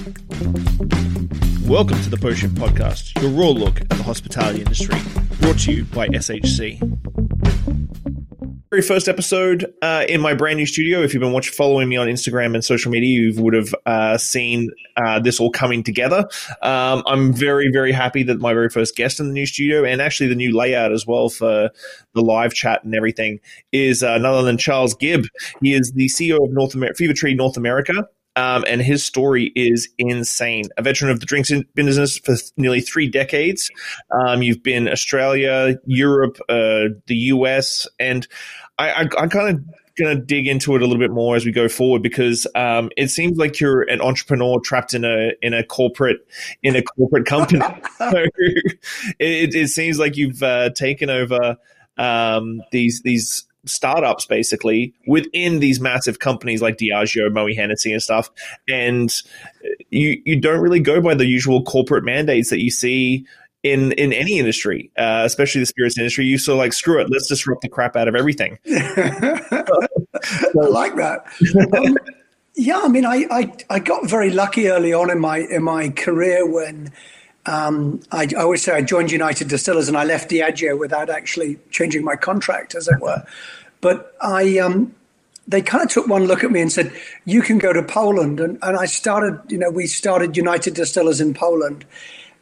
Welcome to the Potion Podcast, your raw look at the hospitality industry, brought to you by SHC. Very first episode uh, in my brand new studio. If you've been watching, following me on Instagram and social media, you would have uh, seen uh, this all coming together. Um, I'm very, very happy that my very first guest in the new studio, and actually the new layout as well for the live chat and everything, is uh, none other than Charles Gibb. He is the CEO of North Amer- Fever Tree North America. Um, and his story is insane. A veteran of the drinks business for nearly three decades. Um, you've been Australia, Europe, uh, the US, and I, I, I kind of going to dig into it a little bit more as we go forward because um, it seems like you're an entrepreneur trapped in a in a corporate in a corporate company. so it, it, seems like you've uh, taken over um, these these startups basically within these massive companies like Diageo, Moët Hennessy, and stuff. And you you don't really go by the usual corporate mandates that you see in in any industry, uh, especially the spirits industry. You of like screw it, let's disrupt the crap out of everything. I like that. Um, yeah, I mean, I, I I got very lucky early on in my in my career when um, I, I, always say I joined United Distillers and I left Diageo without actually changing my contract, as it were. But I, um, they kind of took one look at me and said, "You can go to Poland." And, and I started, you know, we started United Distillers in Poland.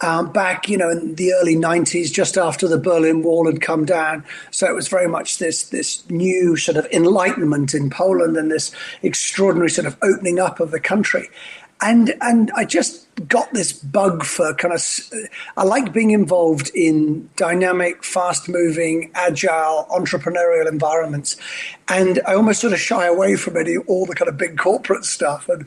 Um, back, you know, in the early '90s, just after the Berlin Wall had come down, so it was very much this this new sort of enlightenment in Poland and this extraordinary sort of opening up of the country and and I just got this bug for kind of I like being involved in dynamic, fast moving, agile, entrepreneurial environments, and I almost sort of shy away from any all the kind of big corporate stuff. And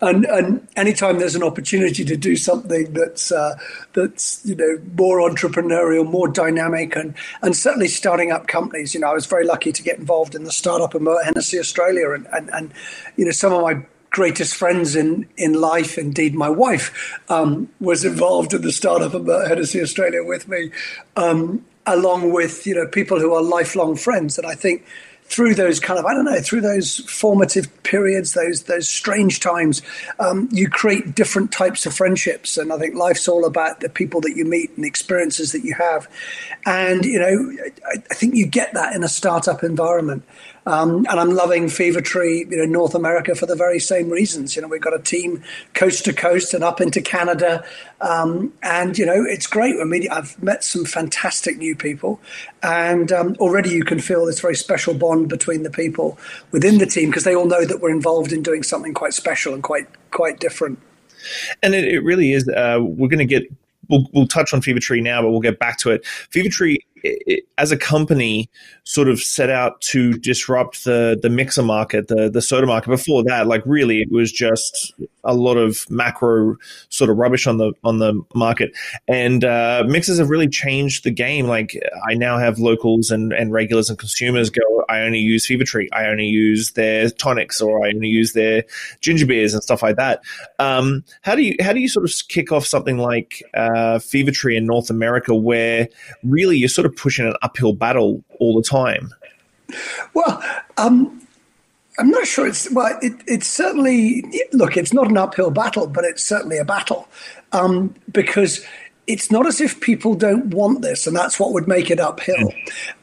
and and anytime there's an opportunity to do something that's uh, that's you know more entrepreneurial, more dynamic, and and certainly starting up companies. You know, I was very lucky to get involved in the startup of Hennessy Australia, and and and you know some of my greatest friends in, in life, indeed my wife, um, was involved in the startup of Hennessy Australia with me, um, along with you know people who are lifelong friends. And I think through those kind of I don't know through those formative periods, those those strange times, um, you create different types of friendships. And I think life's all about the people that you meet and the experiences that you have. And you know, I, I think you get that in a startup environment. Um, and I'm loving Fever Tree, you know, North America for the very same reasons. You know, we've got a team coast to coast and up into Canada, um, and you know, it's great. I mean, I've met some fantastic new people, and um, already you can feel this very special bond between the people within the team because they all know that we're involved in doing something quite special and quite quite different. And it, it really is. Uh, we're going to get we'll, we'll touch on Fever Tree now, but we'll get back to it. Fever Tree it, as a company sort of set out to disrupt the the mixer market, the the soda market. Before that, like really, it was just a lot of macro sort of rubbish on the on the market. And uh, mixers have really changed the game. Like I now have locals and and regulars and consumers go. I only use Fever Tree. I only use their tonics, or I only use their ginger beers and stuff like that. Um, how do you how do you sort of kick off something like uh, Fever Tree in North America, where really you're sort of pushing an uphill battle all the time? Well, um, I'm not sure it's well. It, it's certainly look. It's not an uphill battle, but it's certainly a battle um, because it's not as if people don't want this, and that's what would make it uphill.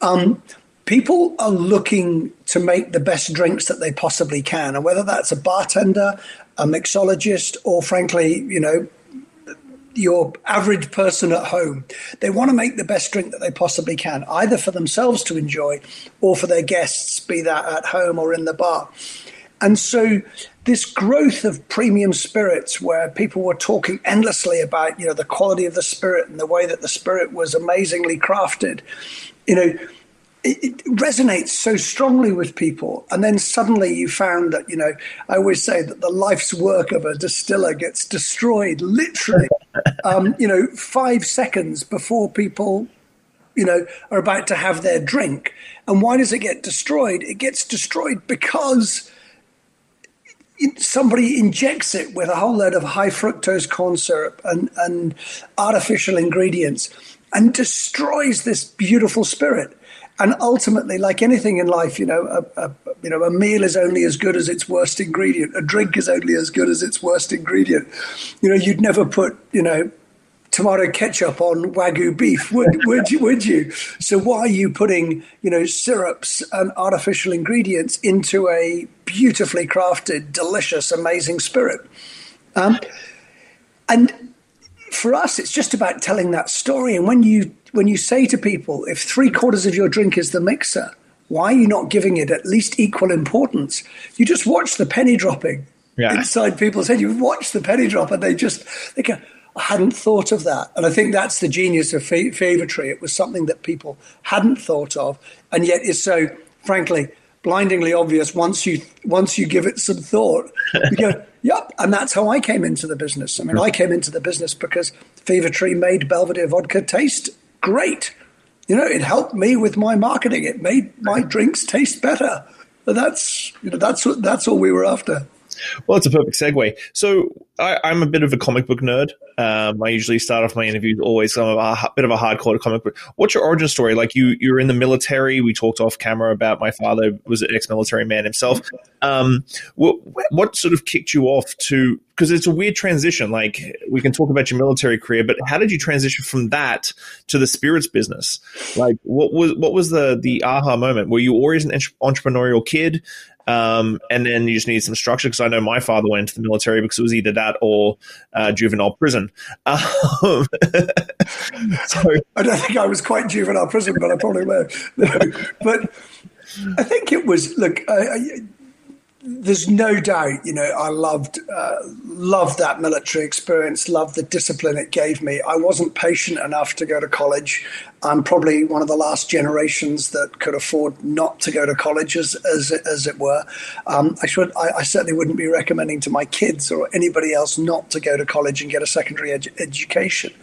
Um, people are looking to make the best drinks that they possibly can, and whether that's a bartender, a mixologist, or frankly, you know, your average person at home. They want to make the best drink that they possibly can, either for themselves to enjoy or for their guests, be that at home or in the bar. And so this growth of premium spirits where people were talking endlessly about, you know, the quality of the spirit and the way that the spirit was amazingly crafted, you know, it, it, resonates so strongly with people. And then suddenly you found that, you know, I always say that the life's work of a distiller gets destroyed literally, um, you know, five seconds before people, you know, are about to have their drink. And why does it get destroyed? It gets destroyed because somebody injects it with a whole load of high fructose corn syrup and, and artificial ingredients and destroys this beautiful spirit And ultimately, like anything in life, you know, a, a, you know, a meal is only as good as its worst ingredient. A drink is only as good as its worst ingredient. You know, you'd never put, you know, tomato ketchup on wagyu beef, would, would you? Would you? So why are you putting, you know, syrups and artificial ingredients into a beautifully crafted, delicious, amazing spirit? Um, and for us, it's just about telling that story. And when you when you say to people, if three quarters of your drink is the mixer, why are you not giving it at least equal importance? You just watch the penny dropping yeah. inside people's head. You watch the penny drop, and they just they go. I hadn't thought of that, and I think that's the genius of Fever-Tree. It was something that people hadn't thought of, and yet is so, frankly, blindingly obvious once you once you give it some thought. You go, yep, and that's how I came into the business. I mean, I came into the business because Fever-Tree made Belvedere vodka taste great. You know, it helped me with my marketing. It made my drinks taste better. That's you know that's what that's all we were after. Well, it's a perfect segue. So I, am a bit of a comic book nerd. Um, I usually start off my interviews always of a, bit of a hardcore comic book. What's your origin story? Like you, you were in the military. We talked off camera about my father was an ex-military man himself. Um, what, what sort of kicked you off to? Because it's a weird transition. Like we can talk about your military career, but how did you transition from that to the spirits business? Like what was what was the the aha moment? Were you always an entrepreneurial kid? Um, and then you just need some structure because I know my father went into the military because it was either that or uh, juvenile prison. Um, so I don't think I was quite juvenile prison, but I probably were. but I think it was look. I, I, there's no doubt, you know, I loved uh, loved that military experience, loved the discipline it gave me. I wasn't patient enough to go to college. I'm probably one of the last generations that could afford not to go to college, as as, as it were. Um, I should, I, I, certainly wouldn't be recommending to my kids or anybody else not to go to college and get a secondary edu- education.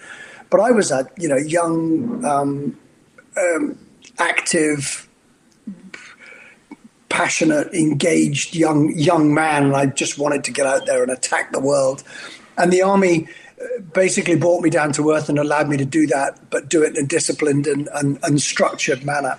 But I was a you know young, um, um, active passionate, engaged young young man, and I just wanted to get out there and attack the world. And the army uh, basically brought me down to earth and allowed me to do that, but do it in a disciplined and, and, and structured manner.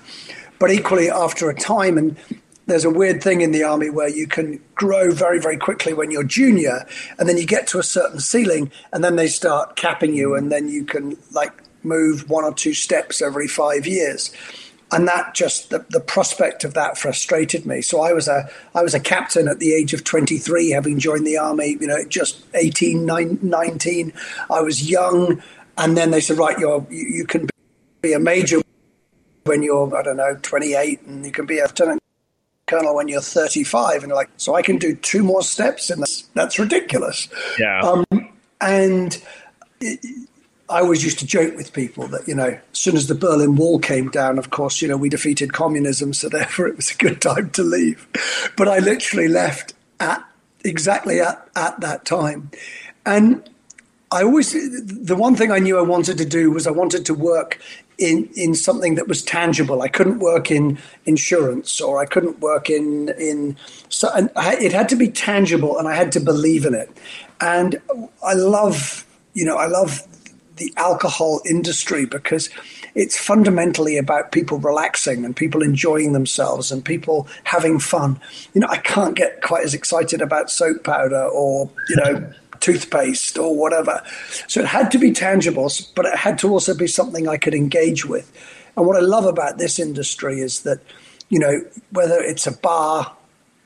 But equally, after a time, and there's a weird thing in the army where you can grow very, very quickly when you're junior, and then you get to a certain ceiling, and then they start capping you, and then you can like move one or two steps every five years and that just the, the prospect of that frustrated me. So I was a I was a captain at the age of 23, having joined the army. You know, just 18, 19. I was young, and then they said, right, you're you, you can be a major when you're I don't know 28, and you can be a lieutenant colonel when you're 35. And like, so I can do two more steps, and that's that's ridiculous. Yeah. Um, and. It, I always used to joke with people that, you know, as soon as the Berlin Wall came down, of course, you know, we defeated communism, so therefore it was a good time to leave. But I literally left at exactly at, at that time. And I always, the one thing I knew I wanted to do was I wanted to work in, in something that was tangible. I couldn't work in insurance or I couldn't work in, in so, I, it had to be tangible and I had to believe in it. And I love, you know, I love the alcohol industry because it's fundamentally about people relaxing and people enjoying themselves and people having fun. You know, I can't get quite as excited about soap powder or, you know, toothpaste or whatever. So it had to be tangible, but it had to also be something I could engage with. And what I love about this industry is that, you know, whether it's a bar,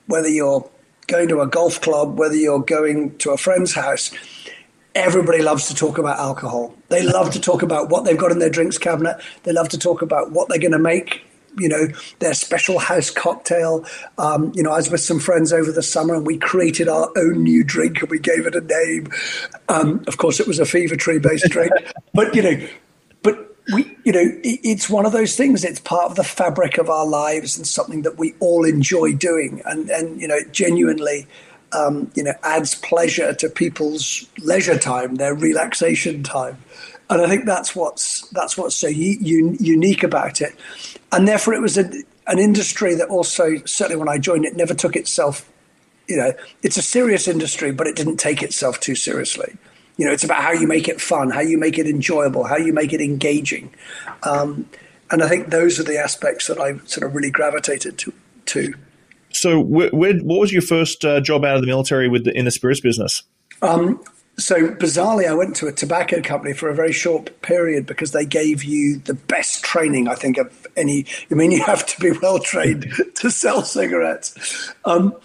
whether you're going to a golf club, whether you're going to a friend's house, everybody loves to talk about alcohol. They love to talk about what they've got in their drinks cabinet. They love to talk about what they're going to make. You know, their special house cocktail. Um, you know, I was with some friends over the summer and we created our own new drink and we gave it a name. Um, of course, it was a Fever-Tree based drink. but, you know, but we, you know, it's one of those things. It's part of the fabric of our lives and something that we all enjoy doing. And, and you know, genuinely, um, you know, adds pleasure to people's leisure time, their relaxation time, and I think that's what's that's what's so u- unique about it. And therefore, it was a, an industry that also, certainly when I joined, it never took itself. You know, it's a serious industry, but it didn't take itself too seriously. You know, it's about how you make it fun, how you make it enjoyable, how you make it engaging. Um, and I think those are the aspects that I sort of really gravitated to. to. So, where, where, what was your first uh, job out of the military with the, in the spirits business? Um, so bizarrely, I went to a tobacco company for a very short period because they gave you the best training, I think, of any. I mean, you have to be well trained to sell cigarettes. Um,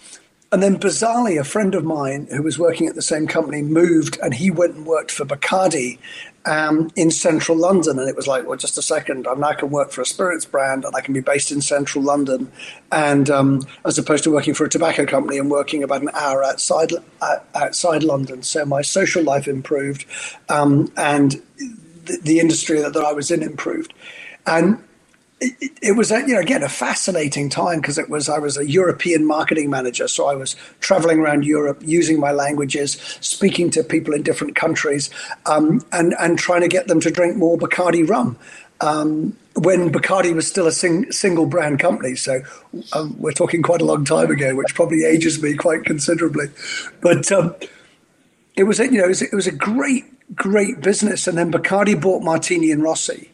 and then bizarrely, a friend of mine who was working at the same company moved and he went and worked for Bacardi um, in central London. And it was like, well, just a second, I now can work for a spirits brand and I can be based in central London. And um, as opposed to working for a tobacco company and working about an hour outside, uh, outside London. So my social life improved um, and the, the industry that, that I was in improved. And it, it, was you know again a fascinating time because it was I was a European marketing manager, so I was traveling around Europe using my languages, speaking to people in different countries, um, and and trying to get them to drink more Bacardi rum. Um, when Bacardi was still a sing, single brand company, so um, we're talking quite a long time ago, which probably ages me quite considerably, but um, it was you know it was, it was a great great business, and then Bacardi bought Martini and Rossi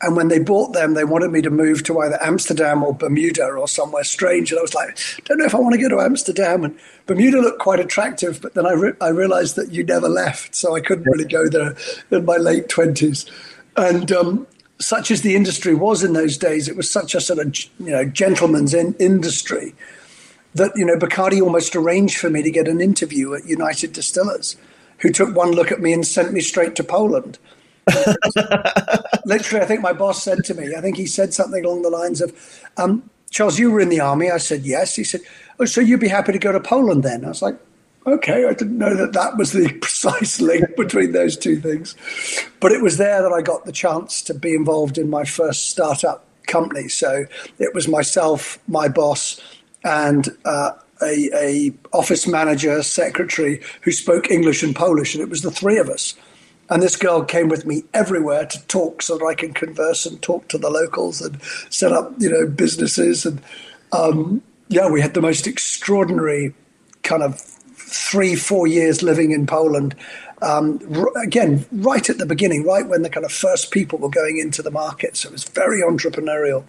and when they bought them, they wanted me to move to either Amsterdam or Bermuda or somewhere strange. And I was like, don't know if I want to go to Amsterdam. And Bermuda looked quite attractive, but then I, re- I realized that you never left. So I couldn't really go there in my late 20s. And um, such as the industry was in those days, it was such a sort of you know gentleman's in- industry that you know Bacardi almost arranged for me to get an interview at United Distillers, who took one look at me and sent me straight to Poland. Literally, I think my boss said to me, I think he said something along the lines of, um, Charles, you were in the army. I said, yes. He said, oh, so you'd be happy to go to Poland then? I was like, okay. I didn't know that that was the precise link between those two things. But it was there that I got the chance to be involved in my first startup company. So it was myself, my boss, and uh, a, a office manager, secretary who spoke English and Polish, and it was the three of us. And this girl came with me everywhere to talk so that I can converse and talk to the locals and set up, you know, businesses. And um, yeah, we had the most extraordinary kind of three, four years living in Poland. Um, r- again, right at the beginning, right when the kind of first people were going into the market. So it was very entrepreneurial.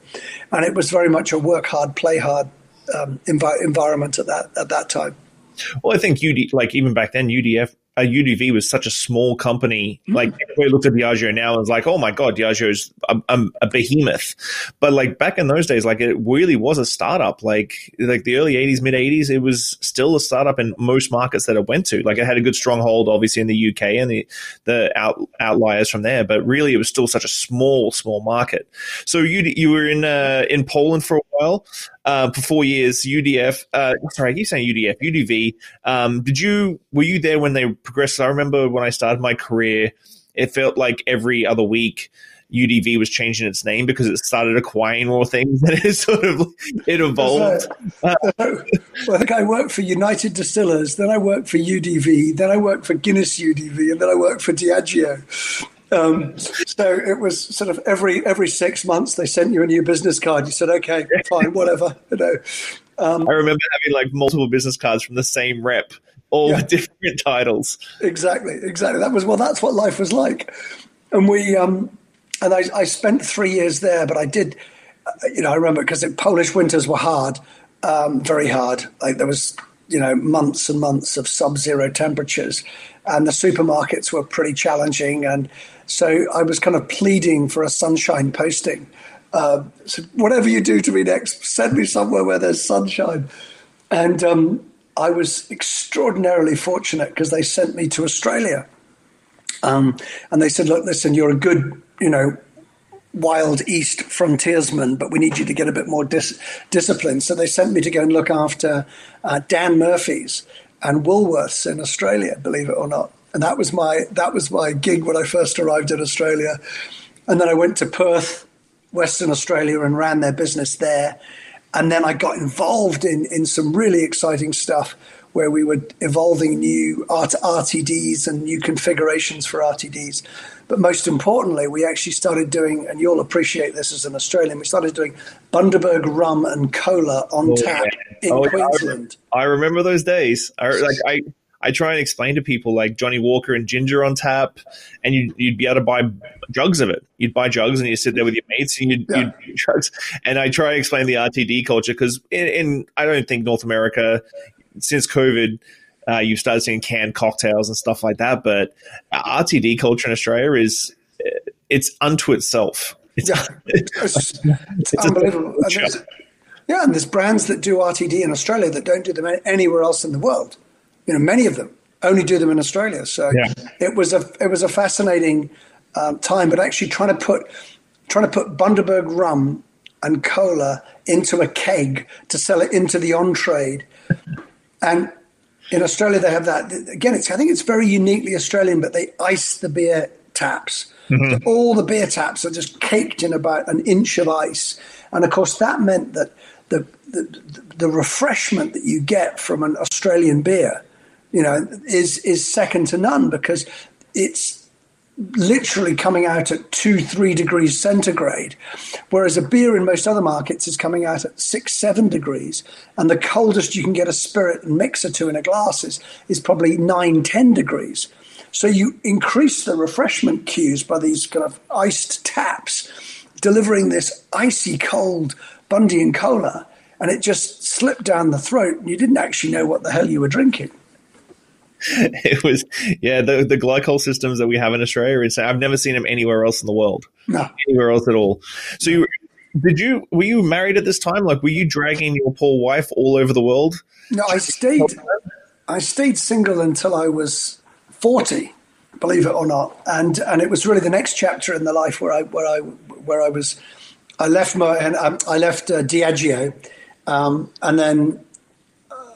And it was very much a work hard, play hard um, envi- environment at that, at that time. Well, I think UD, like even back then, UDF a UDV was such a small company. Mm. Like we looked at Diageo now and was like, oh my god, Diageo's a, a, a, behemoth. But like back in those days, like it really was a startup. Like like the early '80s, mid '80s, it was still a startup in most markets that it went to. Like it had a good stronghold, obviously in the UK and the the out, outliers from there. But really, it was still such a small small market. So you you were in uh, in Poland for a while uh, for four years. UDF, uh, sorry, I keep saying UDF, UDV. Um, did you were you there when they progressed? I remember when I started my career, it felt like every other week. UDV was changing its name because it started acquiring more things and it sort of it evolved. Well, I think I worked for United Distillers, then I worked for UDV, then I worked for Guinness UDV, and then I worked for Diageo. Um, so it was sort of every every six months they sent you a new business card. You said, "Okay, fine, whatever." You know. Um, I remember having like multiple business cards from the same rep, all yeah. with different titles. Exactly, exactly. That was well. That's what life was like, and we um, and I, I spent three years there. But I did, uh, you know, I remember because Polish winters were hard, um, very hard. Like there was you know months and months of sub-zero temperatures and the supermarkets were pretty challenging and so I was kind of pleading for a sunshine posting. Uh, so whatever you do to me next, send me somewhere where there's sunshine. And um, I was extraordinarily fortunate because they sent me to Australia. Um, and they said, look, listen, you're a good, you know, wild east frontiersman, but we need you to get a bit more dis- discipline. So they sent me to go and look after uh, Dan Murphy's and Woolworths in Australia, believe it or not and that was my that was my gig when I first arrived in Australia. And then I went to Perth, Western Australia, and ran their business there. And then I got involved in in some really exciting stuff where we were evolving new RTDs and new configurations for RTDs. But most importantly, we actually started doing, and you'll appreciate this as an Australian, we started doing Bundaberg rum and cola on oh, tap yeah. in oh, Queensland. I remember those days. I, like I I try and explain to people like Johnnie Walker and ginger on tap, and you'd, you'd be able to buy jugs of it. You'd buy jugs and you sit there with your mates and you'd, yeah. you'd drugs. And I try and explain the RTD culture because in, in, I don't think North America since COVID. Uh, you've started seeing canned cocktails and stuff like that, but RTD culture in Australia is it's unto itself. It's, yeah, it's, it's, it's unbelievable. And yeah, and there's brands that do RTD in Australia that don't do them anywhere else in the world. You know, many of them only do them in Australia. So yeah. it was a it was a fascinating um, time, but actually trying to put trying to put Bundaberg rum and cola into a keg to sell it into the on trade, and in Australia they have that again. It's I think it's very uniquely Australian, but they ice the beer taps. Mm-hmm. So all the beer taps are just caked in about an inch of ice, and of course that meant that the, the, the refreshment that you get from an Australian beer, you know, is is second to none because it's literally coming out at two, three degrees centigrade, whereas a beer in most other markets is coming out at six, seven degrees, and the coldest you can get a spirit and mixer to in a glass is, is probably nine, ten degrees. So you increase the refreshment cues by these kind of iced taps, delivering this icy cold Bundy and cola, and it just slipped down the throat, and you didn't actually know what the hell you were drinking. It was, yeah, the the glycol systems that we have in Australia. It's, I've never seen them anywhere else in the world. No, anywhere else at all. So you did you were you married at this time? Like, were you dragging your poor wife all over the world? No, I stayed. I stayed single until I was forty, believe it or not, and and it was really the next chapter in the life where I where I where I was I left my and um, I left uh, Diageo, um, and then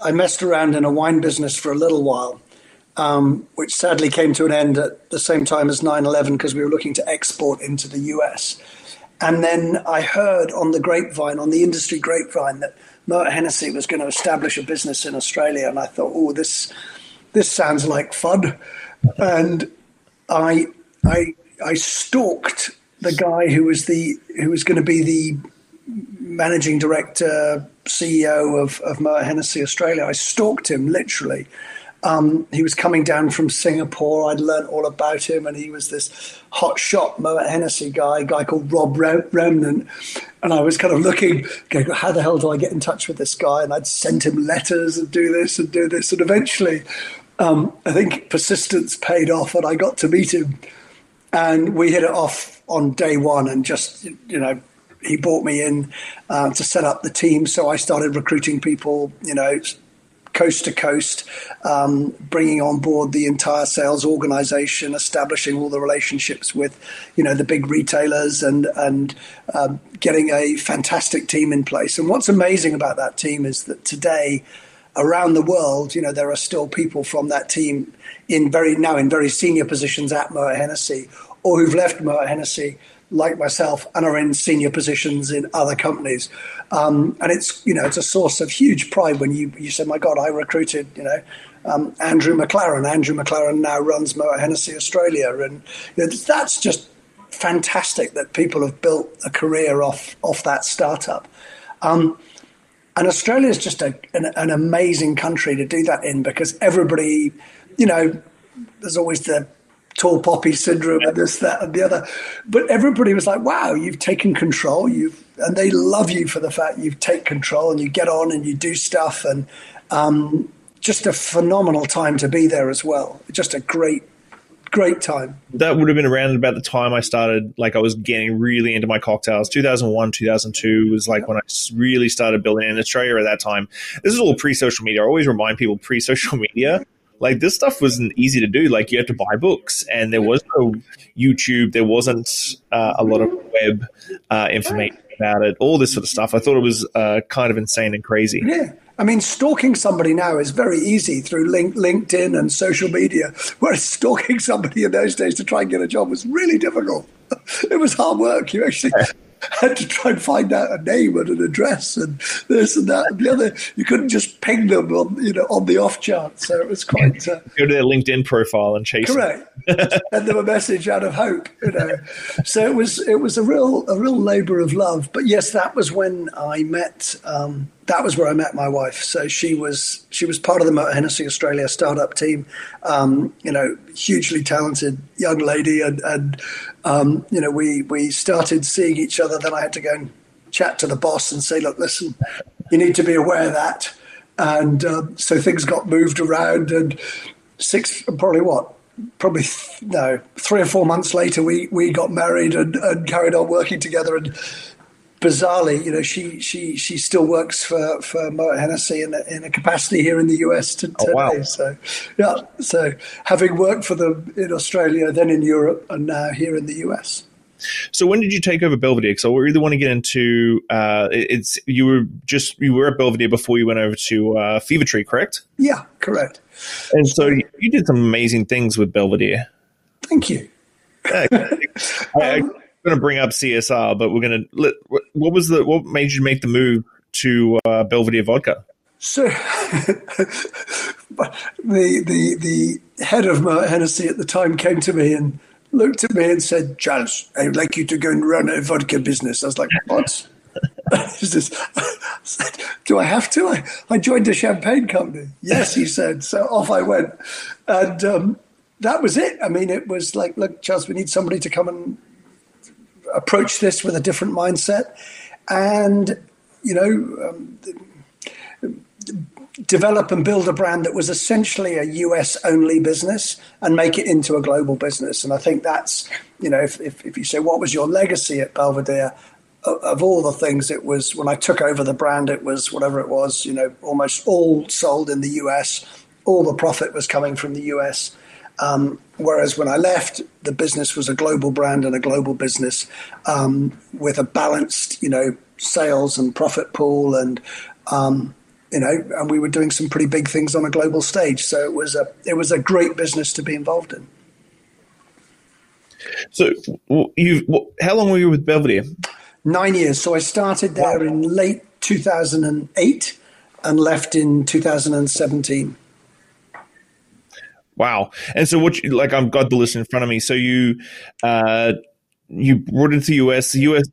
I messed around in a wine business for a little while, um, which sadly came to an end at the same time as 9/11 because we were looking to export into the US. And then I heard on the grapevine, on the industry grapevine, that Moet Hennessy was going to establish a business in Australia, and I thought, oh, this this sounds like fun, and I I I stalked the guy who was the who was going to be the managing director, CEO of, of Moet Hennessy Australia. I stalked him literally. Um, he was coming down from Singapore. I'd learned all about him, and he was this hot shot Moet Hennessy guy, a guy called Rob Remnant. And I was kind of looking, going, how the hell do I get in touch with this guy? And I'd send him letters and do this and do this. And eventually, um, I think persistence paid off, and I got to meet him. And we hit it off on day one and just, you know, he brought me in uh, to set up the team. So I started recruiting people, you know, coast to coast, um, bringing on board the entire sales organization, establishing all the relationships with, you know, the big retailers and and um, getting a fantastic team in place. And what's amazing about that team is that today, around the world, you know, there are still people from that team in very now in very senior positions at Moet Hennessy or who've left Moet Hennessy, like myself, and are in senior positions in other companies. Um, and it's you know it's a source of huge pride when you you say, "My God, I recruited you know." Um, Andrew McLaren. Andrew McLaren now runs Moet Hennessy Australia, and you know, that's just fantastic that people have built a career off off that startup. Um, and Australia is just a, an, an, amazing country to do that in because everybody, you know, there's always the tall poppy syndrome and this, that, and the other. But everybody was like, wow, you've taken control. You've, and they love you for the fact you take control and you get on and you do stuff. And um, just a phenomenal time to be there as well. Just a great, great time. That would have been around about the time I started, like I was getting really into my cocktails. 2001, 2002 was like when I really started building in Australia at that time. This is all pre social media. I always remind people pre social media like this stuff wasn't easy to do. Like you had to buy books, and there was no YouTube. There wasn't uh, a lot of web uh, information about it. All this sort of stuff. I thought it was uh, kind of insane and crazy. Yeah. I mean, stalking somebody now is very easy through link, LinkedIn and social media, whereas stalking somebody in those days to try and get a job was really difficult. It was hard work. You actually had to try and find out a name and an address and this and that and the other. You couldn't just ping them on you know on the off chance. So it was quite uh, go to their LinkedIn profile and chase. Correct. Send them a message out of hope. You know. So it was it was a real a real labour of love. But yes, that was when I met um, that was where I met my wife. So she was she was part of the Moët Hennessy Australia startup team. Um, you know, hugely talented young lady, and, and um, you know we we started seeing each other. Then I had to go and chat to the boss and say, look, listen, you need to be aware of that. And um, so things got moved around, and six probably what probably no three or four months later we we got married and, and carried on working together and bizarrely, you know, she she she still works for for Moët Hennessy in a, in a capacity here in the US to, today. Oh, wow. So, yeah, so having worked for them in Australia, then in Europe, and now here in the US. So when did you take over Belvedere? Because I really want to get into uh, it's you were just you were at Belvedere before you went over to uh, Fever Tree, correct? Yeah, correct. And so you did some amazing things with Belvedere. Thank you. I, I, going to bring up CSR, but we're going to. What was the what made you make the move to uh, Belvedere Vodka? So, the the the head of Hennessy at the time came to me and looked at me and said, "Charles, I'd like you to go and run a vodka business." I was like, "What?" I said, Do I have to? I, I joined a champagne company. Yes, he said. So off I went, and um, that was it. I mean, it was like, look, Charles, we need somebody to come and approach this with a different mindset and, you know, um, develop and build a brand that was essentially a US only business and make it into a global business. And I think that's, you know, if, if, if you say, what was your legacy at Belvedere? Of all the things, it was when I took over the brand, it was whatever it was, you know, almost all sold in the US. All the profit was coming from the US. Um, whereas when I left, the business was a global brand and a global business um, with a balanced, you know, sales and profit pool, and um, you know, and we were doing some pretty big things on a global stage. So it was a it was a great business to be involved in. So you, how long were you with Belvedere? Nine years. So I started there wow. in late 2008 and left in 2017. Wow. And so what you, like I've got the list in front of me. So you uh you brought it to the US. The US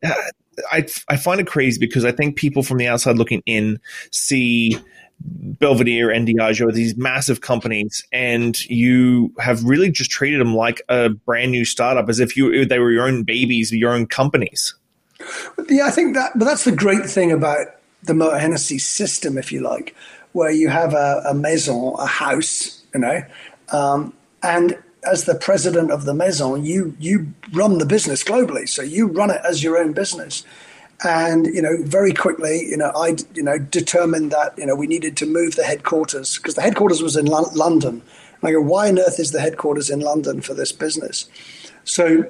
I I find it crazy because I think people from the outside looking in see Belvedere and Diageo, these massive companies, and you have really just treated them like a brand new startup, as if you they were your own babies, your own companies. Yeah, I think that, but that's the great thing about the Moët Hennessy system, if you like, where you have a, a maison, a house, you know, um, and as the president of the maison, you you run the business globally, so you run it as your own business. And you know, very quickly, you know, I you know determined that you know we needed to move the headquarters because the headquarters was in Lo- London. And I go, why on earth is the headquarters in London for this business? So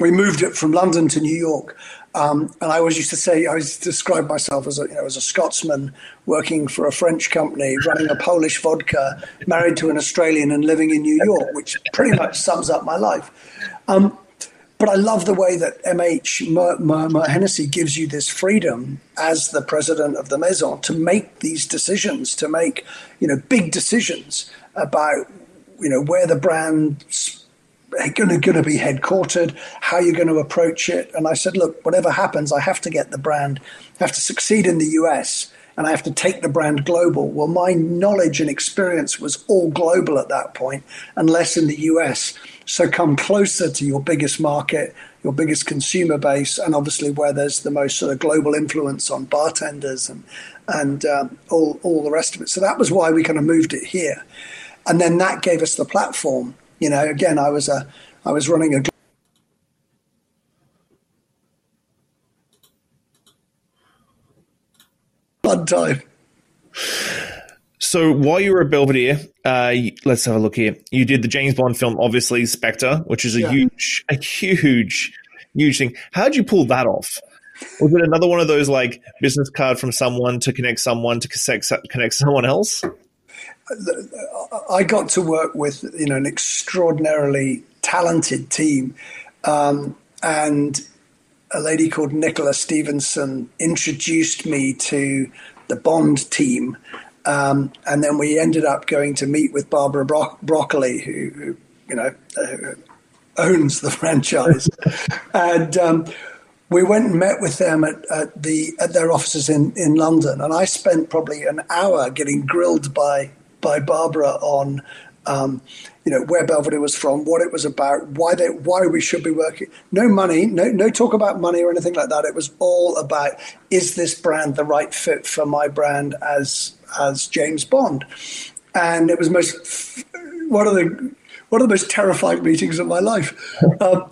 we moved it from London to New York. Um, and I always used to say, I always describe myself as a, you know, as a Scotsman working for a French company, running a Polish vodka, married to an Australian, and living in New York, which pretty much sums up my life. Um, but I love the way that MH Hennessy gives you this freedom as the president of the Maison to make these decisions, to make you know big decisions about you know where the brand going to, be headquartered, how you're going to approach it. And I said, look, whatever happens, I have to get the brand, I have to succeed in the US and I have to take the brand global. Well, my knowledge and experience was all global at that point and less in the US. So come closer to your biggest market, your biggest consumer base, and obviously where there's the most sort of global influence on bartenders and and um, all all the rest of it. So that was why we kind of moved it here, and then that gave us the platform you know, again, I was a, I was running a fun time. So while you were at Belvedere, uh, let's have a look here. You did the James Bond film, obviously Spectre, which is a yeah. huge, a huge, huge thing. How did you pull that off? Was it another one of those like business card from someone to connect someone to connect, connect someone else? I got to work with you know an extraordinarily talented team, um, and a lady called Nicola Stevenson introduced me to the Bond team, um, and then we ended up going to meet with Barbara Bro- Broccoli, who, who, you know uh, owns the franchise, and um, we went and met with them at, at the at their offices in, in London, and I spent probably an hour getting grilled by by Barbara on um, you know where Belvedere was from, what it was about, why they why we should be working. No money, no no talk about money or anything like that. It was all about is this brand the right fit for my brand as as James Bond, and it was most one of the one of the most terrifying meetings of my life. Um,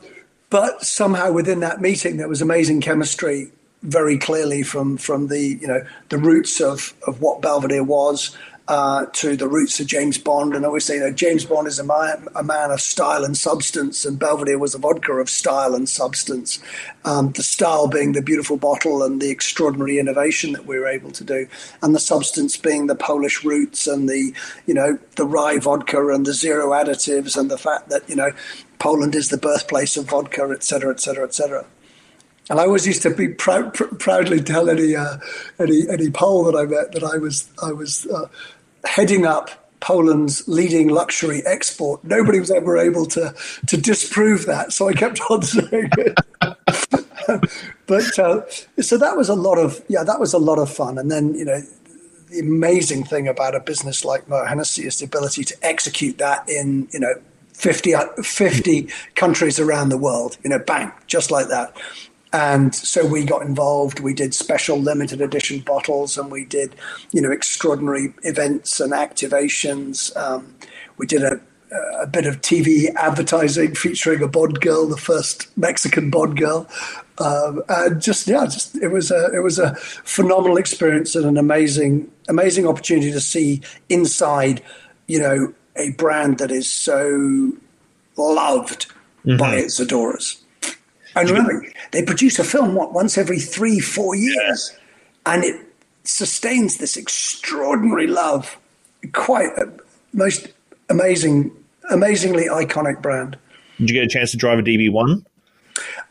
but somehow within that meeting, there was amazing chemistry very clearly from from the you know the roots of of what Belvedere was uh, to the roots of James Bond. And say, you know, James Bond is a man, a man of style and substance, and Belvedere was a vodka of style and substance. Um, the style being the beautiful bottle and the extraordinary innovation that we were able to do, and the substance being the Polish roots and the, you know, the rye vodka and the zero additives and the fact that, you know, Poland is the birthplace of vodka, et cetera, et cetera, et cetera. And I always used to be proud, pr- proudly tell any, uh, any any Pole that I met that I was I was uh, heading up Poland's leading luxury export. Nobody was ever able to to disprove that, so I kept on saying it. but uh, so that was a lot of yeah, that was a lot of fun. And then you know, the amazing thing about a business like Moët Hennessy is the ability to execute that in you know 50, 50 countries around the world. You know, bang, just like that. And so we got involved. We did special limited edition bottles, and we did, you know, extraordinary events and activations. Um, we did a, a bit of TV advertising featuring a Bond girl, the first Mexican Bond girl, um, and just yeah, just it was a it was a phenomenal experience and an amazing amazing opportunity to see inside, you know, a brand that is so loved mm-hmm. by its adorers. And remember, they produce a film what once every three, four years, and it sustains this extraordinary love. Quite a most amazing, amazingly iconic brand. Did you get a chance to drive a DB one?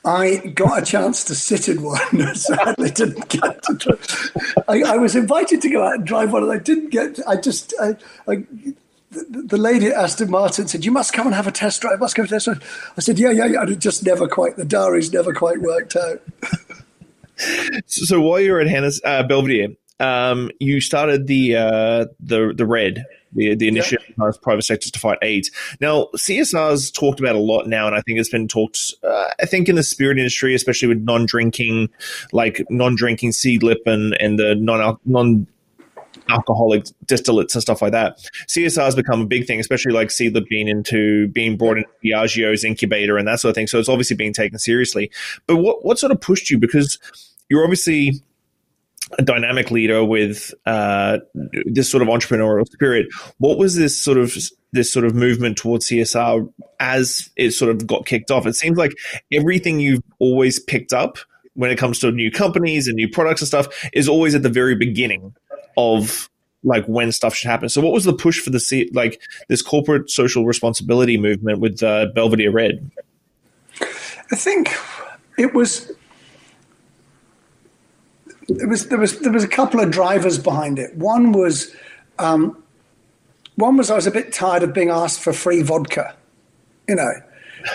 I got a chance to sit in one. Sadly, didn't get to. I, I, was invited to go out and drive one, and I didn't get. I just I, I the, the, lady at Aston Martin said, "You must come and have a test drive. Must come a test drive." I said, "Yeah, yeah, yeah." And it just never quite the diaries never quite worked out. so, so, while you're at Hannah's uh, Belvedere, um, you started the uh, the the Red, the the initiative yeah. private sectors to fight AIDS. Now, CSR's talked about a lot now, and I think it's been talked. Uh, I think in the spirit industry, especially with non-drinking, like non-drinking Seedlip and and the non non alcoholic distillates and stuff like that. CSR has become a big thing, especially like Seedlip being into being brought into Diageo's incubator and that sort of thing. So it's obviously being taken seriously. But what what sort of pushed you? Because you're obviously a dynamic leader with uh, this sort of entrepreneurial spirit. What was this sort of this sort of movement towards CSR as it sort of got kicked off? It seems like everything you've always picked up when it comes to new companies and new products and stuff is always at the very beginning of like when stuff should happen. So, what was the push for the like this corporate social responsibility movement with uh, Belvedere Red? I think it was. There was there was there was a couple of drivers behind it. One was, um, one was I was a bit tired of being asked for free vodka, you know,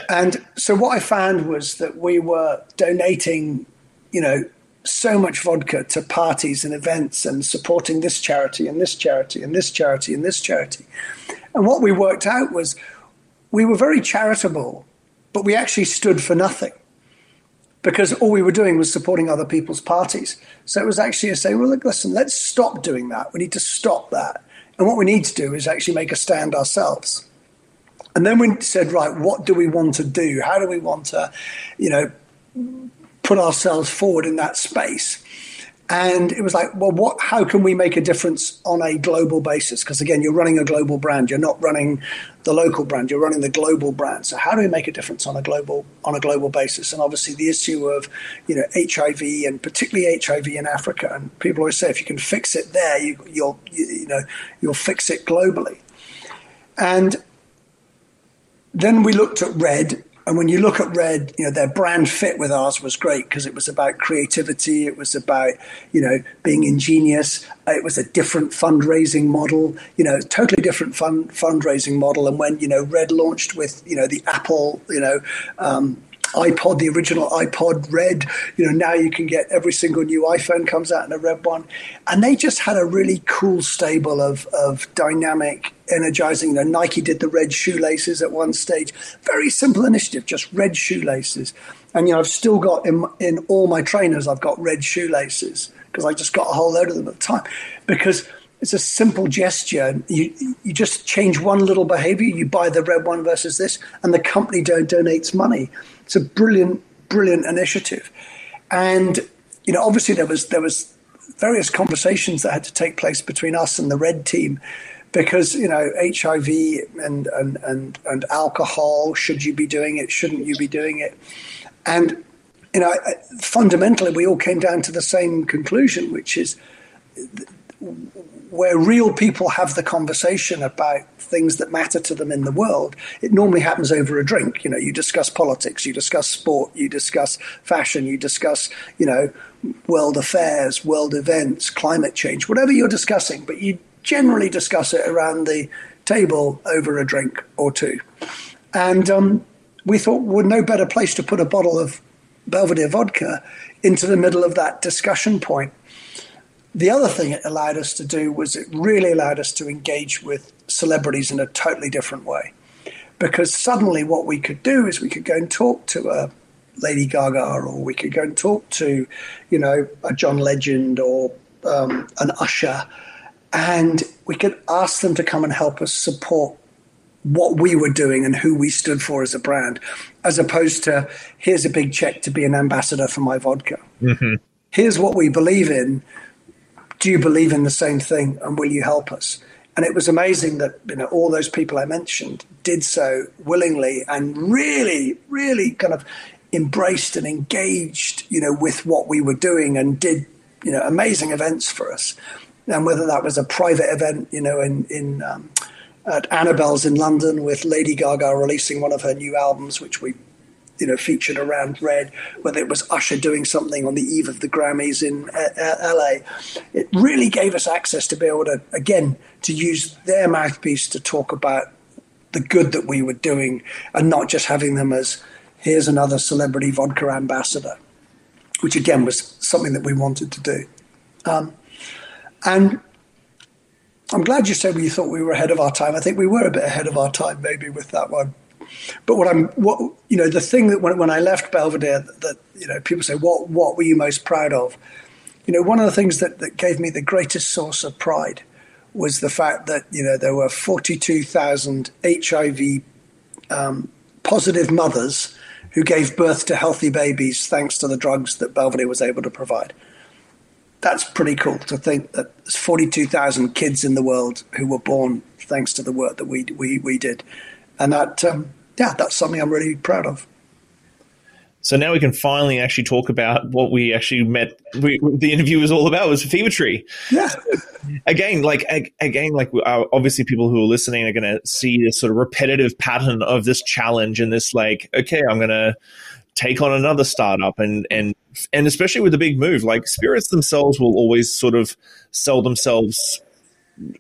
and so what I found was that we were donating, you know, so much vodka to parties and events and supporting this charity and this charity and this charity and this charity. And what we worked out was we were very charitable, but we actually stood for nothing because all we were doing was supporting other people's parties. So it was actually a say, well, look, listen, let's stop doing that. We need to stop that. And what we need to do is actually make a stand ourselves. And then we said, right, what do we want to do? How do we want to, you know, put ourselves forward in that space. And it was like, well, what? How can we make a difference on a global basis? Because again, you're running a global brand. You're not running the local brand. You're running the global brand. So how do we make a difference on a global on a global basis? And obviously, the issue of you know HIV and particularly HIV in Africa. And people always say, if you can fix it there, you, you'll you, you know you'll fix it globally. And then we looked at red and when you look at Red, you know, their brand fit with ours was great because it was about creativity. It was about, you know, being ingenious. It was a different fundraising model, you know, totally different fund, fundraising model. And when, you know, Red launched with, you know, the Apple, you know, um, iPod, the original iPod red. You know, now you can get every single new iPhone comes out in a red one. And they just had a really cool stable of, of dynamic, energizing. You know, Nike did the red shoelaces at one stage. Very simple initiative, just red shoelaces. And, you know, I've still got in, in all my trainers, I've got red shoelaces because I just got a whole load of them at the time. Because it's a simple gesture. You you just change one little behavior. You buy the red one versus this, and the company donates money. It's a brilliant, brilliant initiative. And you know, obviously there was there was various conversations that had to take place between us and the red team because you know HIV and and and and alcohol. Should you be doing it? Shouldn't you be doing it? And you know, fundamentally, we all came down to the same conclusion, which is where real people have the conversation about things that matter to them in the world, it normally happens over a drink. You know, you discuss politics, you discuss sport, you discuss fashion, you discuss, you know, world affairs, world events, climate change, whatever you're discussing, but you generally discuss it around the table over a drink or two. And um, we thought, well, no better place to put a bottle of Belvedere vodka into the middle of that discussion point the other thing it allowed us to do was it really allowed us to engage with celebrities in a totally different way. Because suddenly what we could do is we could go and talk to a Lady Gaga or we could go and talk to, you know, a John Legend or um, an Usher and we could ask them to come and help us support what we were doing and who we stood for as a brand, as opposed to here's a big check to be an ambassador for my vodka. Mm-hmm. Here's what we believe in do you believe in the same thing and will you help us? And it was amazing that you know all those people I mentioned did so willingly and really, really kind of embraced and engaged, you know, with what we were doing and did, you know, amazing events for us. And whether that was a private event, you know, in in um, at Annabel's in London with Lady Gaga releasing one of her new albums, which we you know featured around Red, whether it was Usher doing something on the eve of the Grammys in uh, uh LA. It really gave us access to be able to again to use their mouthpiece to talk about the good that we were doing, and not just having them as here's another celebrity vodka ambassador, which again was something that we wanted to do. Um, and I'm glad you said we thought we were ahead of our time. I think we were a bit ahead of our time, maybe with that one. But what I'm, what you know, the thing that when, when I left Belvedere, that, that you know, people say, what what were you most proud of? You know, one of the things that, that gave me the greatest source of pride was the fact that you know there were 42,000 HIV um, positive mothers who gave birth to healthy babies thanks to the drugs that Belvedere was able to provide. That's pretty cool to think that there's 42,000 kids in the world who were born thanks to the work that we we, we did, and that um, yeah, that's something I'm really proud of. So now we can finally actually talk about what we actually met. We, the interview was all about was Fever Tree. Yeah. again, like again, like uh, obviously people who are listening are going to see this sort of repetitive pattern of this challenge and this like, okay, I'm going to take on another startup and and and especially with the big move, like spirits themselves will always sort of sell themselves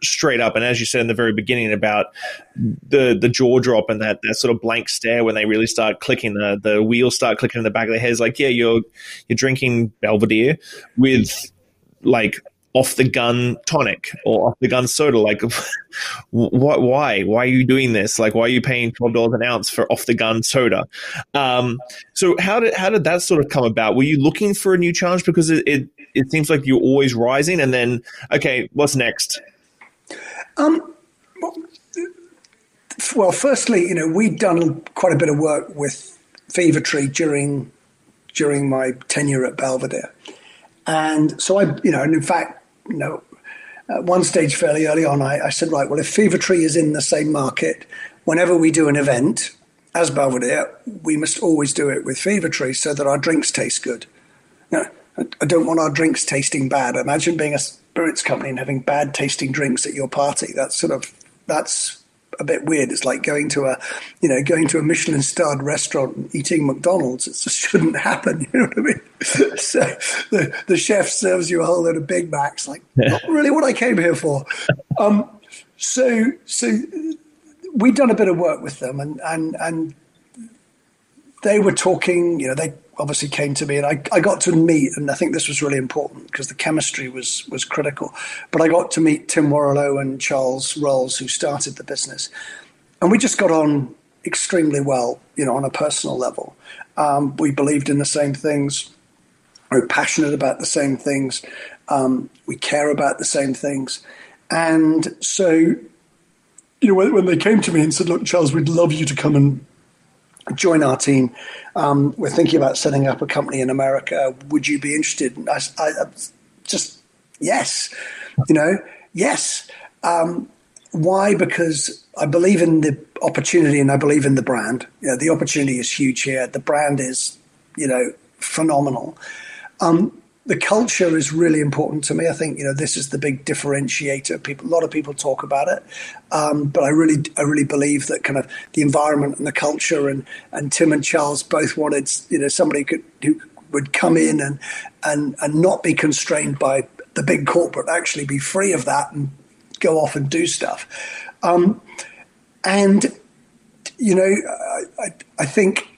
straight up. And as you said in the very beginning about the the jaw drop and that, that sort of blank stare when they really start clicking, the the wheels start clicking in the back of their heads, like, yeah, you're you're drinking Belvedere with like off the gun tonic or off the gun soda. Like, what? Why? Why are you doing this? Like, why are you paying twelve dollars an ounce for off the gun soda? Um, so how did how did that sort of come about? Were you looking for a new challenge because it, it it seems like you're always rising, and then okay, what's next? Um, well, firstly, you know, we'd done quite a bit of work with Fever Tree during during my tenure at Belvedere, and so I, you know, and in fact, you know, at one stage fairly early on, I, I said, right, well, if Fever Tree is in the same market, whenever we do an event as Belvedere, we must always do it with Fever Tree so that our drinks taste good. Now, I don't want our drinks tasting bad. Imagine being a spirits company and having bad tasting drinks at your party. That's sort of that's a bit weird. It's like going to a, you know, going to a Michelin starred restaurant and eating McDonald's. It just shouldn't happen. You know what I mean? so the, the chef serves you a whole load of Big Macs. Like, not really what I came here for. Um, so, so we'd done a bit of work with them and, and, and they were talking, you know, they obviously came to me and I, I got to meet, and I think this was really important because the chemistry was, was critical. But I got to meet Tim Warrillow and Charles Rolls, who started the business. And we just got on extremely well, you know, on a personal level. Um, we believed in the same things. We we're passionate about the same things. Um, we care about the same things. And so, you know, when, when, they came to me and said, look, Charles, we'd love you to come and join our team. Um, we're thinking about setting up a company in America. Would you be interested? I, I, just, yes, you know, yes. Um, why? Because I believe in the opportunity and I believe in the brand. You know, the opportunity is huge here. The brand is, you know, phenomenal. Um, the culture is really important to me. I think you know this is the big differentiator. People, a lot of people talk about it, um, but I really, I really believe that kind of the environment and the culture, and and Tim and Charles both wanted you know somebody could who would come in and and and not be constrained by the big corporate, actually be free of that and go off and do stuff. Um, and you know, I, I, I think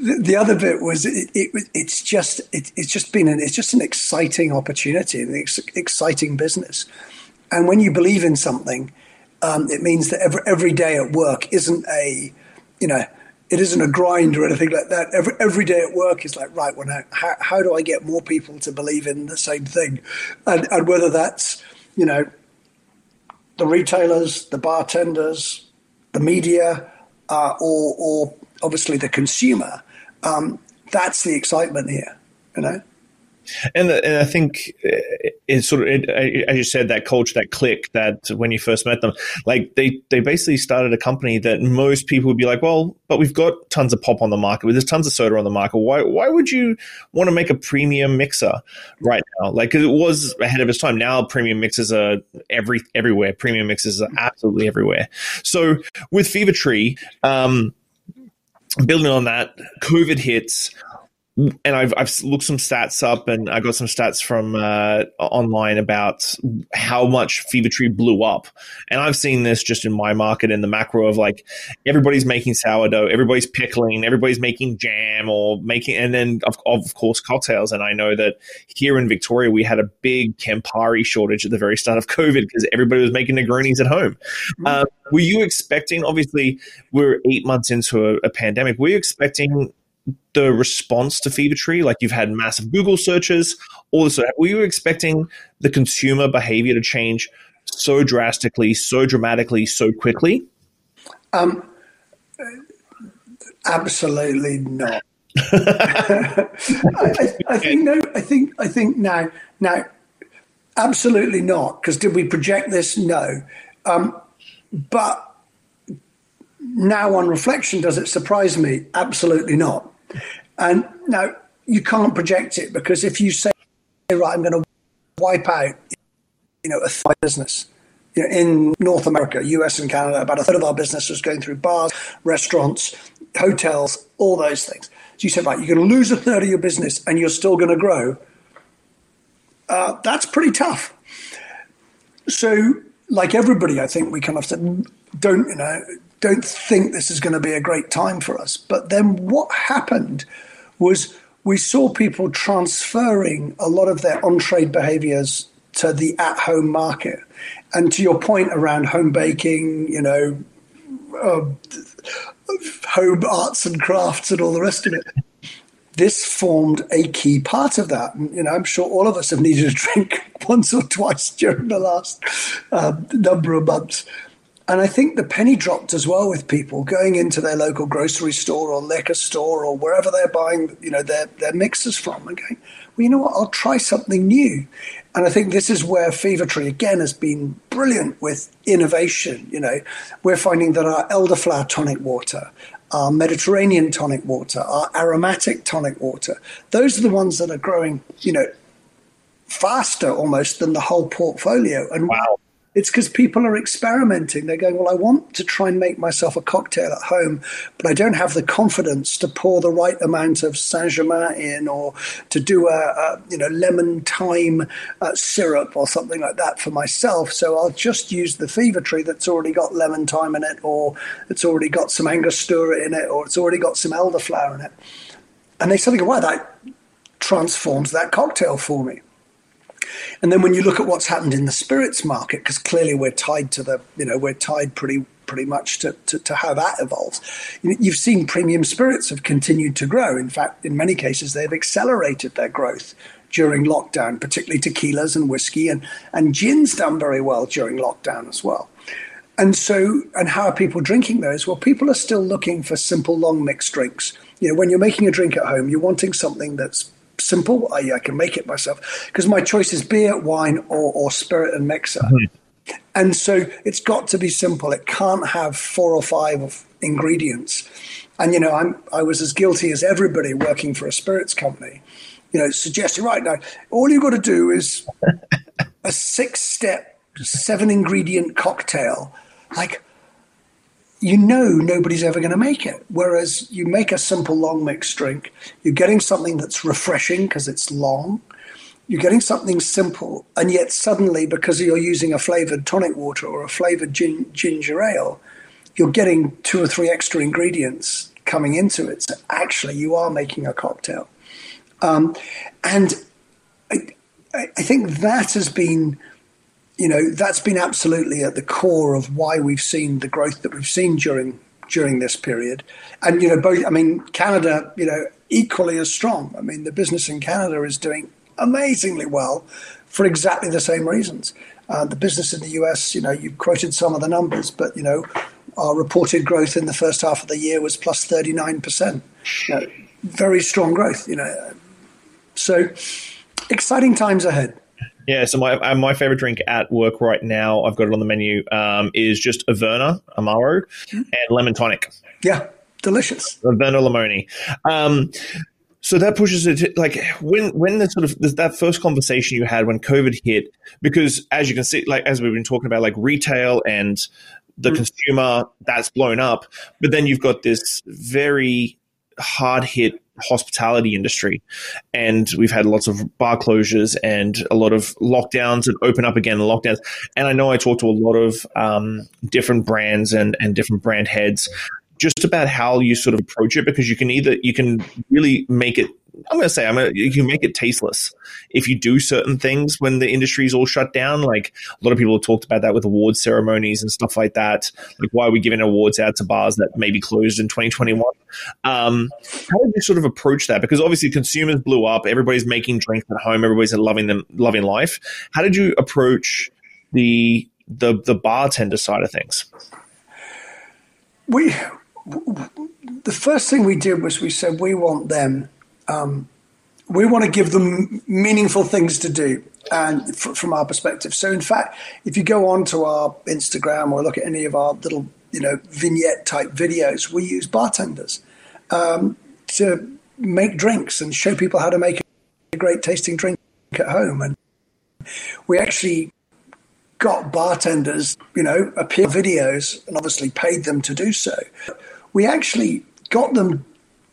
the other bit was it, it, it's just it, it's just been an it's just an exciting opportunity an ex- exciting business. And when you believe in something um, it means that every every day at work isn't a you know it isn't a grind or anything like that. Every every day at work is like right well how, how do I get more people to believe in the same thing? And and whether that's you know the retailers the bartenders the media uh, or or obviously the consumer um, that's the excitement here, you know. And, and I think it's sort of, it, as you said, that culture, that click, that when you first met them, like they, they basically started a company that most people would be like, well, but we've got tons of pop on the market. There's tons of soda on the market. Why, why would you want to make a premium mixer right now? Like, it was ahead of its time. Now premium mixers are every, everywhere. Premium mixers are absolutely everywhere. So with Fever Tree, um, building on that, COVID hits, and I've, I've looked some stats up and I got some stats from uh, online about how much Fever Tree blew up. And I've seen this just in my market in the macro of like everybody's making sourdough, everybody's pickling, everybody's making jam or making, and then of, of course cocktails. And I know that here in Victoria, we had a big Campari shortage at the very start of COVID because everybody was making Negronis at home. Mm-hmm. Uh, were you expecting, obviously, we're eight months into a, a pandemic, were you expecting the response to Fever Tree? Like you've had massive Google searches, all this. Were you expecting the consumer behavior to change so drastically, so dramatically, so quickly? Um, absolutely not. I, I, I, think no. I think I think now now absolutely not. Because did we project this? No. Um, but now on reflection, does it surprise me? Absolutely not. And now you can't project it because if you say, right, I'm going to wipe out, you know, a business. You know, in North America, US and Canada, about a third of our business was going through bars, restaurants, hotels, all those things. So you said, right, you're going to lose a third of your business and you're still going to grow. Uh, that's pretty tough. So, like everybody, I think we kind of said, don't, you know, don't think this is going to be a great time for us. But then what happened was we saw people transferring a lot of their on trade behaviors to the at home market. And to your point around home baking, you know, uh, home arts and crafts and all the rest of it. This formed a key part of that. And, you know, I'm sure all of us have needed a drink once or twice during the last uh, number of months. And I think the penny dropped as well with people going into their local grocery store or liquor store or wherever they're buying, you know, their, their mixers from and going, well, you know what, I'll try something new. And I think this is where Fever Tree again has been brilliant with innovation. You know, we're finding that our elderflower tonic water, our Mediterranean tonic water, our aromatic tonic water, those are the ones that are growing, you know, faster almost than the whole portfolio. And wow It's because people are experimenting. They're going, well, I want to try and make myself a cocktail at home, but I don't have the confidence to pour the right amount of Saint Germain in, or to do a, a you know lemon thyme uh, syrup or something like that for myself. So I'll just use the Fever Tree that's already got lemon thyme in it, or it's already got some Angostura in it, or it's already got some elderflower in it. And they suddenly go, wow, that transforms that cocktail for me. And then when you look at what's happened in the spirits market, because clearly we're tied to the, you know, we're tied pretty pretty much to, to, to how that evolves. You've seen premium spirits have continued to grow. In fact, in many cases, they've accelerated their growth during lockdown, particularly tequilas and whiskey, and, and gin's done very well during lockdown as well. And so, and how are people drinking those? Well, people are still looking for simple, long mixed drinks. You know, when you're making a drink at home, you're wanting something that's simple. I, I can make it myself because my choice is beer, wine, or, or spirit and mixer. Mm-hmm. And so it's got to be simple. It can't have four or five ingredients. And you know, I'm I was as guilty as everybody working for a spirits company. You know, suggesting right now, all you've got to do is a six-step, seven-ingredient cocktail. Like you know nobody's ever going to make it. Whereas you make a simple long mixed drink, you're getting something that's refreshing because it's long. You're getting something simple, and yet suddenly, because you're using a flavored tonic water or a flavored gin, ginger ale, you're getting two or three extra ingredients coming into it. So actually, you are making a cocktail. Um, and I, I think that has been you know that's been absolutely at the core of why we've seen the growth that we've seen during during this period. And you know both i mean canada you know equally as strong. I mean the business in canada is doing amazingly well for exactly the same reasons. Uh, the business in the us you know you quoted some of the numbers but you know our reported growth in the first half of the year was plus 39% you know, very strong growth you know. So exciting times ahead yeah, so my uh, my favorite drink at work right now, I've got it on the menu, um, is just Averna Amaro mm-hmm. and lemon tonic. Yeah, delicious. Averna Limoni. Um, so that pushes it to, like when when the sort of that first conversation you had when COVID hit, because as you can see, like as we've been talking about, like retail and the mm-hmm. consumer that's blown up, but then you've got this very hard hit hospitality industry. And we've had lots of bar closures and a lot of lockdowns and open up again and lockdowns. And I know I talked to a lot of um, different brands and, and different brand heads just about how you sort of approach it because you can either you can really make it I'm going to say I'm gonna, you can make it tasteless if you do certain things when the industry is all shut down. Like a lot of people have talked about that with award ceremonies and stuff like that. Like why are we giving awards out to bars that may be closed in 2021? Um, how did you sort of approach that? Because obviously consumers blew up. Everybody's making drinks at home. Everybody's loving them, loving life. How did you approach the the the bartender side of things? We the first thing we did was we said we want them um, we want to give them meaningful things to do and f- from our perspective. So in fact if you go on to our instagram or look at any of our little you know vignette type videos we use bartenders um, to make drinks and show people how to make a great tasting drink at home. And we actually got bartenders you know appear videos and obviously paid them to do so we actually got them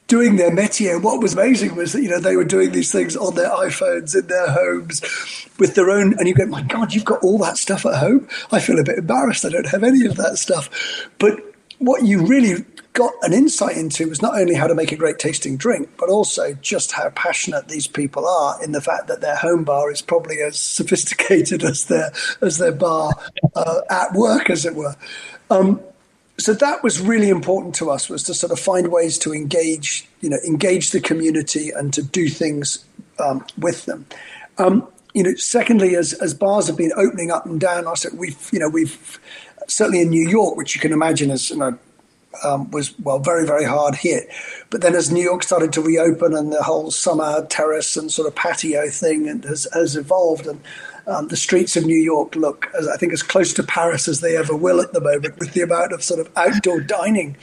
doing their métier. What was amazing was that you know they were doing these things on their iPhones in their homes with their own. And you go, my God, you've got all that stuff at home. I feel a bit embarrassed. I don't have any of that stuff. But what you really got an insight into was not only how to make a great tasting drink, but also just how passionate these people are in the fact that their home bar is probably as sophisticated as their as their bar uh, at work, as it were. Um, so that was really important to us was to sort of find ways to engage you know engage the community and to do things um, with them. Um, you know secondly as as bars have been opening up and down I said we've you know we've certainly in New York which you can imagine as you know um, was well very very hard hit. But then as New York started to reopen and the whole summer terrace and sort of patio thing has, has evolved and um, the streets of New York look, as, I think, as close to Paris as they ever will at the moment, with the amount of sort of outdoor dining.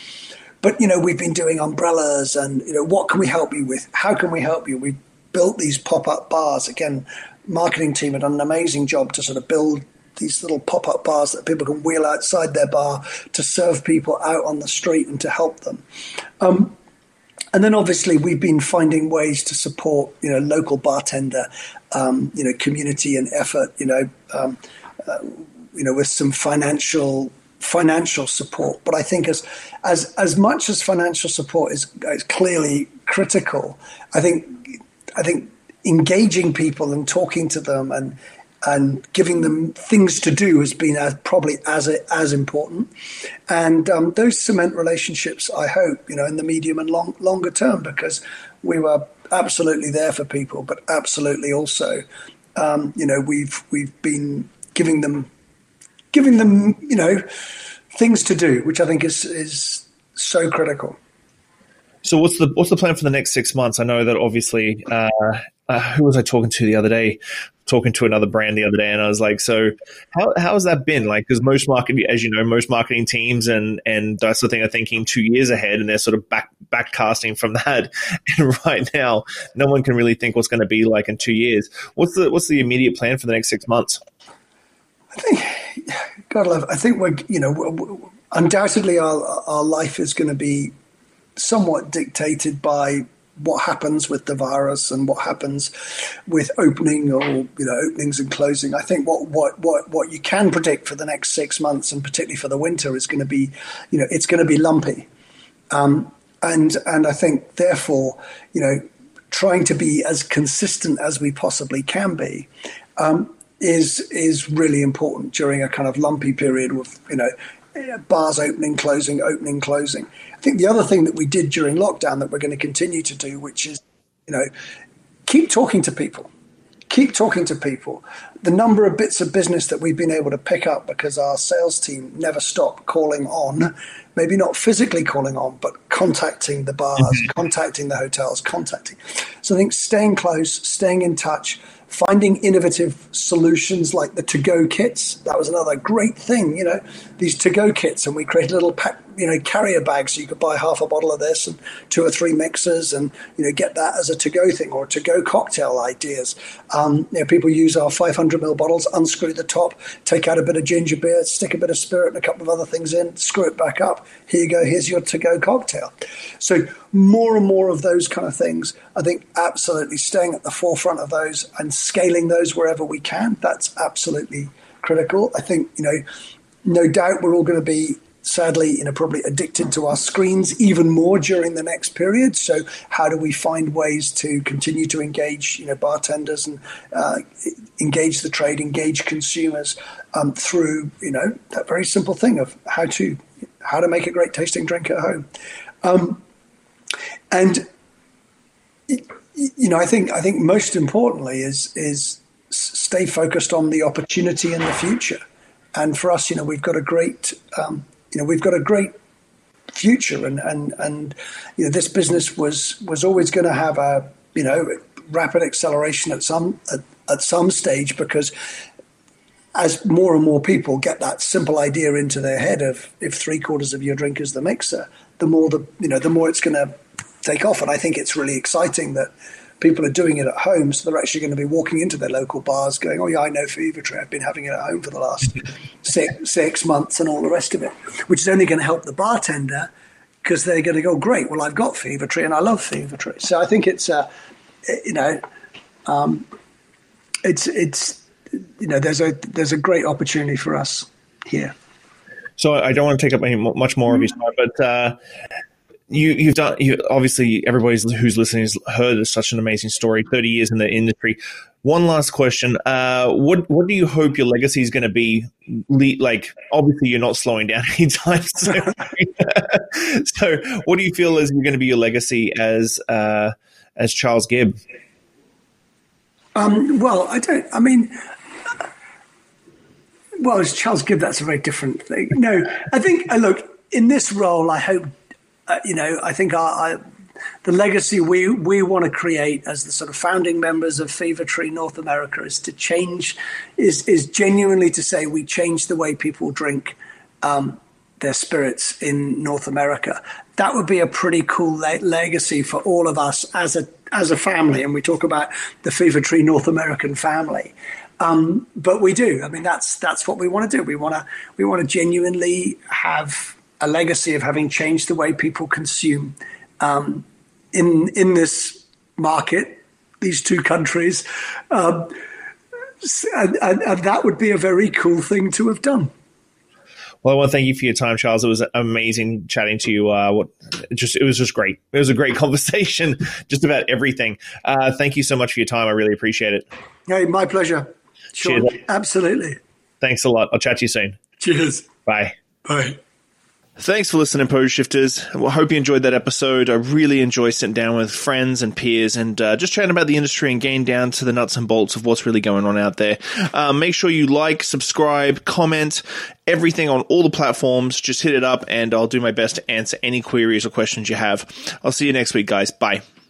But you know, we've been doing umbrellas, and you know, what can we help you with? How can we help you? We've built these pop-up bars. Again, marketing team had done an amazing job to sort of build these little pop up bars that people can wheel outside their bar to serve people out on the street and to help them. Um, and then obviously we've been finding ways to support, you know, local bartender, um, you know, community and effort, you know, um, uh, you know, with some financial financial support. But I think as as as much as financial support is, is clearly critical, I think I think engaging people and talking to them and and giving them things to do has been as, probably as as important. And um, those cement relationships, I hope, you know, in the medium and long, longer term, because we were absolutely there for people, but absolutely also, um, you know, we've we've been giving them giving them, you know, things to do, which I think is is so critical. So what's the what's the plan for the next six months? I know that obviously, uh, uh, who was I talking to the other day? Talking to another brand the other day, and I was like, "So, how how has that been? Like, because most marketing, as you know, most marketing teams and and that sort of thing are thinking two years ahead, and they're sort of back backcasting from that. And right now, no one can really think what's going to be like in two years. What's the what's the immediate plan for the next six months? I think, God love. I think we're you know undoubtedly our our life is going to be somewhat dictated by what happens with the virus and what happens with opening or you know openings and closing. I think what what what what you can predict for the next six months and particularly for the winter is going to be, you know, it's going to be lumpy, um, and and I think therefore, you know, trying to be as consistent as we possibly can be. Um, is is really important during a kind of lumpy period with you know bars opening, closing, opening, closing. I think the other thing that we did during lockdown that we're going to continue to do, which is, you know, keep talking to people. Keep talking to people. The number of bits of business that we've been able to pick up because our sales team never stop calling on, maybe not physically calling on, but contacting the bars, mm-hmm. contacting the hotels, contacting. So I think staying close, staying in touch, finding innovative solutions like the to-go kits. That was another great thing, you know, these to-go kits, and we created little pack, you know, carrier bags so you could buy half a bottle of this and two or three mixers, and you know, get that as a to-go thing or to-go cocktail ideas. Um, you know, people use our 500 ml bottles, unscrew the top, take out a bit of ginger beer, stick a bit of spirit and a couple of other things in, screw it back up. Here you go. Here's your to-go cocktail. So more and more of those kind of things. I think absolutely staying at the forefront of those and scaling those wherever we can. That's absolutely critical. I think, you know, no doubt we're all going to be sadly, you know, probably addicted to our screens even more during the next period. So, how do we find ways to continue to engage, you know, bartenders and uh, engage the trade, engage consumers um, through, you know, that very simple thing of how to how to make a great tasting drink at home. Um, and you know, I think I think most importantly is is stay focused on the opportunity in the future. And for us, you know, we've got a great, um, you know, we've got a great future, and and and you know, this business was was always going to have a you know rapid acceleration at some at, at some stage because as more and more people get that simple idea into their head of if three quarters of your drink is the mixer, the more the you know the more it's going to take off. And I think it's really exciting that people are doing it at home, so they're actually going to be walking into their local bars, going, "Oh yeah, I know Fever-Tree. I've been having it at home for the last six, six months, and all the rest of it," which is only going to help the bartender because they're going to go, "Great, well I've got Fever-Tree and I love Fever-Tree." So I think it's, uh, you know, um, it's it's you know, there's a there's a great opportunity for us here. So I don't want to take up any much more of your time, but uh, you you've done you obviously everybody who's listening has heard such an amazing story. Thirty years in the industry. One last question: uh, What what do you hope your legacy is going to be? Like, obviously, you're not slowing down anytime soon. so, what do you feel is going to be your legacy as uh, as Charles Gibb? Um, well, I don't. I mean, well, as Charles Gibb, that's a very different thing. No, I think. Uh, look, in this role, I hope uh, you know, I think our, our, the legacy we, we want to create as the sort of founding members of Fever-Tree North America is to change, is, is genuinely to say we change the way people drink um, their spirits in North America. That would be a pretty cool le- legacy for all of us as a as a family. And we talk about the Fever-Tree North American family. Um, but we do. I mean, that's that's what we want to do. We want to we want to genuinely have a legacy of having changed the way people consume um, in in this market, these two countries, um, and, and, and that would be a very cool thing to have done. Well, I want to thank you for your time, Charles. It was amazing chatting to you. Uh, what, just it was just great. It was a great conversation, just about everything. Uh, thank you so much for your time. I really appreciate it. Hey, my pleasure. Sure, Cheers. absolutely. Thanks a lot. I'll chat to you soon. Cheers. Bye. Bye. Thanks for listening, Pose Shifters. I hope you enjoyed that episode. I really enjoy sitting down with friends and peers and uh, just chatting about the industry and getting down to the nuts and bolts of what's really going on out there. Uh, make sure you like, subscribe, comment, everything on all the platforms. Just hit it up and I'll do my best to answer any queries or questions you have. I'll see you next week, guys. Bye.